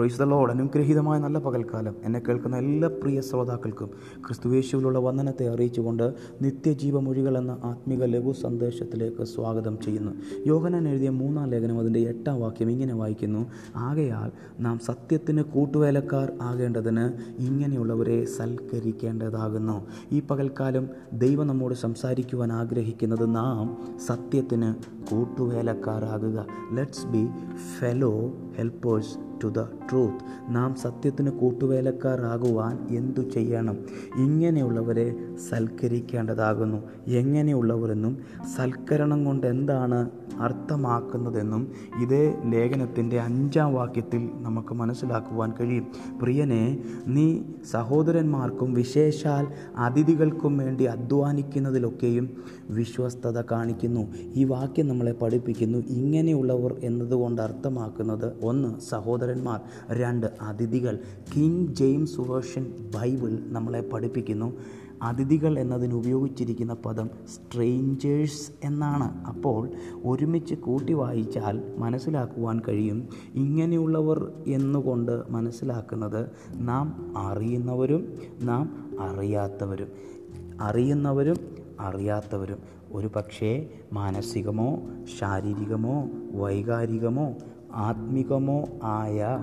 പ്രൊയ്സ് the load അനുഗ്രഹീതമായ നല്ല പകൽക്കാലം എന്നെ കേൾക്കുന്ന എല്ലാ പ്രിയ ശ്രോതാക്കൾക്കും ക്രിസ്തുവേശുവിലുള്ള വന്ദനത്തെ അറിയിച്ചുകൊണ്ട് നിത്യജീവമൊഴികൾ എന്ന ആത്മീക ലഘു സന്ദേശത്തിലേക്ക് സ്വാഗതം ചെയ്യുന്നു. യോഹനൻ എഴുതിയ മൂന്നാം ലേഖനം അതിന്റെ എട്ടാം വാക്യം ഇങ്ങനെ വായിക്കുന്നു. ആകയാൽ നാം സത്യത്തിന് കൂട്ടുവേലക്കാർ ആകേണ്ടതിന് ഇങ്ങനെയുള്ളവരെ സൽക്കരിക്കേണ്ടതാകുന്നു. ഈ പകൽക്കാലം ദൈവം നമ്മോട് സംസാരിക്കുവാൻ ആഗ്രഹിക്കുന്നത് നാം സത്യത്തിന് കൂട്ടുവേലക്കാരാകുക. Let's be fellow helpers to the truth നാം സത്യത്തിന് കൂട്ടുവേലക്കാരാകുവാൻ എന്തു ചെയ്യണം? ഇങ്ങനെയുള്ളവരെ സൽക്കരിക്കേണ്ടതാകുന്നു. എങ്ങനെയുള്ളവരെന്നും സൽക്കരണം കൊണ്ട് എന്താണ് അർത്ഥമാക്കുന്നതെന്നും ഇതേ ലേഖനത്തിന്റെ അഞ്ചാം വാക്യത്തിൽ നമുക്ക് മനസ്സിലാക്കുവാൻ കഴിയും. പ്രിയനെ നീ സഹോദരന്മാർക്കും വിശേഷാൽ അതിഥികൾക്കും വേണ്ടി അധ്വാനിക്കുന്നതിലൊക്കെയും വിശ്വസ്തത കാണിക്കുന്നു. ഈ വാക്യം നമ്മളെ പഠിപ്പിക്കുന്നു ഇങ്ങനെയുള്ളവർ എന്നതുകൊണ്ട് അർത്ഥമാക്കുന്നത് ഒന്ന് സഹോദരന്മാർ രണ്ട് അതിഥികൾ. കിങ് ജെയിംസ് വേർഷൻ ബൈബിൾ നമ്മളെ പഠിപ്പിക്കുന്നു. അതിഥികൾ എന്നതിന് ഉപയോഗിച്ചിരിക്കുന്ന പദം സ്ട്രെയിഞ്ചേഴ്സ് എന്നാണ്. അപ്പോൾ ഒരുമിച്ച് കൂട്ടി വായിച്ചാൽ മനസ്സിലാക്കുവാൻ കഴിയും. ഇങ്ങനെയുള്ളവർ എന്നുകൊണ്ട് മനസ്സിലാക്കുന്നത് നാം അറിയുന്നവരും നാം അറിയാത്തവരും. അറിയുന്നവരും അറിയാത്തവരും. ഒരു പക്ഷേ മാനസികമോ ശാരീരികമോ വൈകാരികമോ ആത്മികമോ ആയ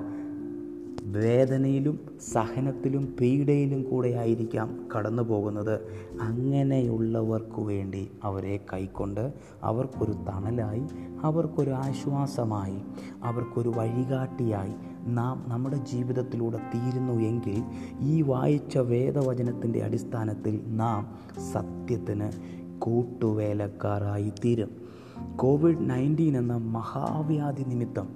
വേദനയിലും സഹനത്തിലും പീഡയിലും കൂടെ ആയിരിക്കാം കടന്നു പോകുന്നത്. അങ്ങനെയുള്ളവർക്കു വേണ്ടി അവരെ കൈക്കൊണ്ട് അവർക്കൊരു തണലായി അവർക്കൊരു ആശ്വാസമായി അവർക്കൊരു വഴികാട്ടിയായി നാം നമ്മുടെ ജീവിതത്തിലൂടെ തീരുന്നു എങ്കിൽ ഈ വായിച്ച വേദവചനത്തിന്റെ അടിസ്ഥാനത്തിൽ നാം സത്യത്തിന് കൂട്ടുവേലക്കാരായി തീരും കോവിഡ് നയന്റീൻ എന്ന മഹാവ്യാധി നിമിത്തം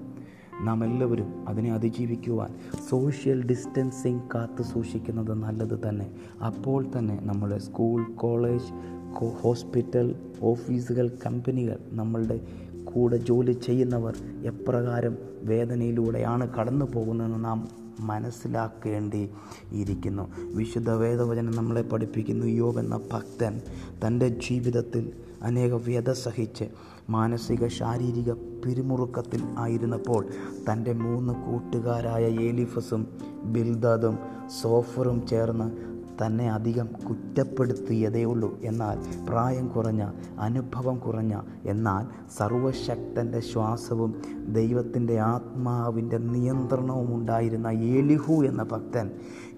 നാം എല്ലാവരും അതിനെ അതിജീവിക്കുവാൻ സോഷ്യൽ ഡിസ്റ്റൻസിങ് കാത്തു സൂക്ഷിക്കുന്നത് നല്ലത് തന്നെ. അപ്പോൾ തന്നെ നമ്മുടെ സ്കൂൾ കോളേജ് ഹോസ്പിറ്റൽ ഓഫീസുകൾ കമ്പനികൾ നമ്മളുടെ കൂടെ ജോലി ചെയ്യുന്നവർ എപ്രകാരം വേദനയിലൂടെയാണ് കടന്നു പോകുന്നതെന്ന് നാം മനസ്സിലാക്കേണ്ടി ഇരിക്കുന്നു വിശുദ്ധ വേദവചനം നമ്മളെ പഠിപ്പിക്കുന്നു. യോബ് എന്ന ഭക്തൻ തന്റെ ജീവിതത്തിൽ അനേക വ്യത സഹിച്ച് മാനസിക ശാരീരിക പിരിമുറുക്കത്തിൽ ആയിരുന്നപ്പോൾ തന്റെ മൂന്ന് കൂട്ടുകാരായ ഏലിഫസും ബിൽദാദും സോഫറും ചേർന്ന് തന്നെ അധികം കുറ്റപ്പെടുത്തിയതേ ഉള്ളൂ. എന്നാൽ പ്രായം കുറഞ്ഞ അനുഭവം കുറഞ്ഞ എന്നാൽ സർവശക്തന്റെ ശ്വാസവും ദൈവത്തിന്റെ ആത്മാവിന്റെ നിയന്ത്രണവും ഉണ്ടായിരുന്ന ഏലിഹു എന്ന ഭക്തൻ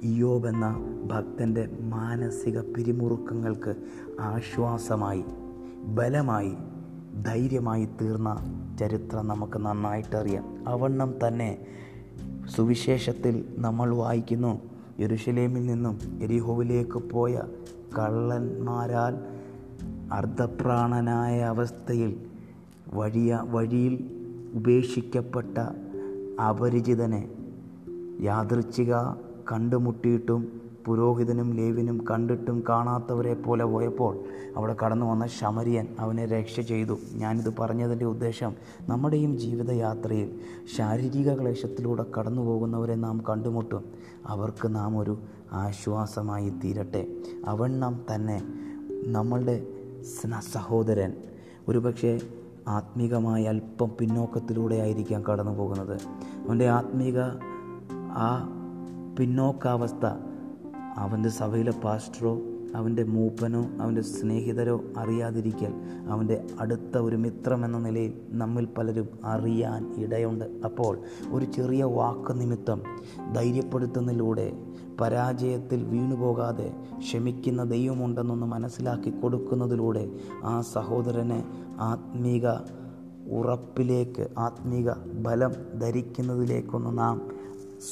ഇയോബ് എന്ന ഭക്തന്റെ മാനസിക പിരിമുറുക്കങ്ങൾക്ക് ആശ്വാസമായി. ബലമായി ധൈര്യമായി തീർന്ന ചരിത്രം നമുക്ക് നന്നായിട്ടറിയാം. അവണ്ണം തന്നെ സുവിശേഷത്തിൽ നമ്മൾ വായിക്കുന്നു. യെരുഷലേമിൽ നിന്നും എരിഹോവിലേക്ക് പോയ കള്ളന്മാരാൽ അർദ്ധപ്രാണനായ അവസ്ഥയിൽ വഴിയ വഴിയിൽ ഉപേക്ഷിക്കപ്പെട്ട അപരിചിതനെ യാദൃച്ഛിക കണ്ടുമുട്ടിയിട്ടും പുരോഹിതനും ലേവിനും കണ്ടിട്ടും കാണാത്തവരെ പോലെ പോയപ്പോൾ അവിടെ കടന്നു വന്ന ശമരിയൻ അവനെ രക്ഷ ചെയ്തു. ഞാനിത് പറഞ്ഞതിന്റെ ഉദ്ദേശം നമ്മുടെയും ജീവിതയാത്രയിൽ ശാരീരിക ക്ലേശത്തിലൂടെ കടന്നു പോകുന്നവരെ നാം കണ്ടുമുട്ടും. അവർക്ക് നാം ഒരു ആശ്വാസമായി തീരട്ടെ. അവൻ അവണ്ണം തന്നെ നമ്മളുടെ സഹോദരൻ. ഒരുപക്ഷെ ആത്മീകമായി അല്പം പിന്നോക്കത്തിലൂടെ ആയിരിക്കാം കടന്നു പോകുന്നത് അവന്റെ ആത്മീക ആ പിന്നോക്കാവസ്ഥ അവന്റെ സഭയിലെ പാസ്റ്ററോ അവന്റെ മൂപ്പനോ അവന്റെ സ്നേഹിതരോ അറിയാതിരിക്കാൻ അവന്റെ അടുത്ത ഒരു മിത്രം എന്ന നിലയിൽ നമ്മിൽ പലരും അറിയാൻ ഇടയുണ്ട്. അപ്പോൾ ഒരു ചെറിയ വാക്ക് നിമിത്തം ധൈര്യപ്പെടുത്തുന്നതിലൂടെ പരാജയത്തിൽ വീണുപോകാതെ ക്ഷമിക്കുന്ന ദൈവമുണ്ടെന്നൊന്ന് മനസ്സിലാക്കി കൊടുക്കുന്നതിലൂടെ ആ സഹോദരനെ ആത്മീക ഉറപ്പിലേക്ക് ആത്മീക ബലം ധരിക്കുന്നതിലേക്കൊന്ന് നാം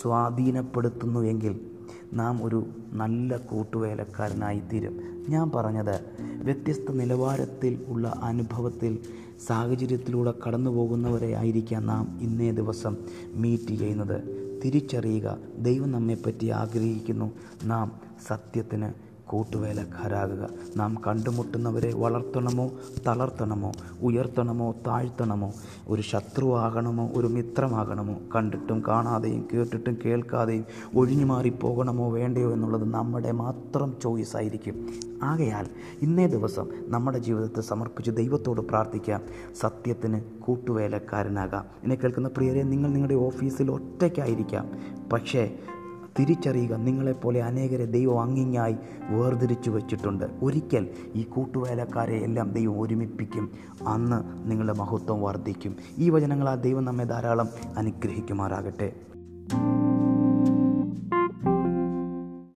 സ്വാധീനപ്പെടുത്തുന്നുവെങ്കിൽ നാം ഒരു നല്ല കൂട്ടുവേലക്കാരനായിത്തീരും ഞാൻ പറഞ്ഞത് വ്യത്യസ്ത നിലവാരത്തിൽ ഉള്ള അനുഭവത്തിൽ സാഹചര്യത്തിലൂടെ കടന്നു പോകുന്നവരെ ആയിരിക്കാം നാം ഇന്നേ ദിവസം മീറ്റ് ചെയ്യുന്നത്. തിരിച്ചറിയുക ദൈവം നമ്മെപ്പറ്റി ആഗ്രഹിക്കുന്നു. നാം സത്യത്തിന് കൂട്ടുവേലക്കാരാകുക. നാം കണ്ടുമുട്ടുന്നവരെ വളർത്തണമോ തളർത്തണമോ ഉയർത്തണമോ താഴ്ത്തണമോ? ഒരു ശത്രുവാകണമോ ഒരു മിത്രമാകണമോ? കണ്ടിട്ടും കാണാതെയും കേട്ടിട്ടും കേൾക്കാതെയും ഒഴിഞ്ഞു മാറിപ്പോകണമോ വേണ്ടയോ എന്നുള്ളത് നമ്മുടെ മാത്രം ചോയ്സ് ആയിരിക്കും. ആകയാൽ ഇന്നേ ദിവസം നമ്മുടെ ജീവിതത്തെ സമർപ്പിച്ച് ദൈവത്തോട് പ്രാർത്ഥിക്കാം. സത്യത്തിന് കൂട്ടുവേലക്കാരനാകാം. എന്നെ കേൾക്കുന്ന പ്രിയരെ നിങ്ങൾ നിങ്ങളുടെ ഓഫീസിൽ ഒറ്റയ്ക്കായിരിക്കാം. പക്ഷേ തിരിച്ചറിയുക. നിങ്ങളെപ്പോലെ അനേകരെ ദൈവം അങ്ങിങ്ങായി വേർതിരിച്ചു വച്ചിട്ടുണ്ട്. ഒരിക്കൽ ഈ കൂട്ടുവേലക്കാരെ എല്ലാം ദൈവം ഒരുമിപ്പിക്കും. അന്ന് നിങ്ങളുടെ മഹത്വം വർദ്ധിക്കും. ഈ വചനങ്ങളാൽ ദൈവം നമ്മെ ധാരാളം അനുഗ്രഹിക്കുമാറാകട്ടെ.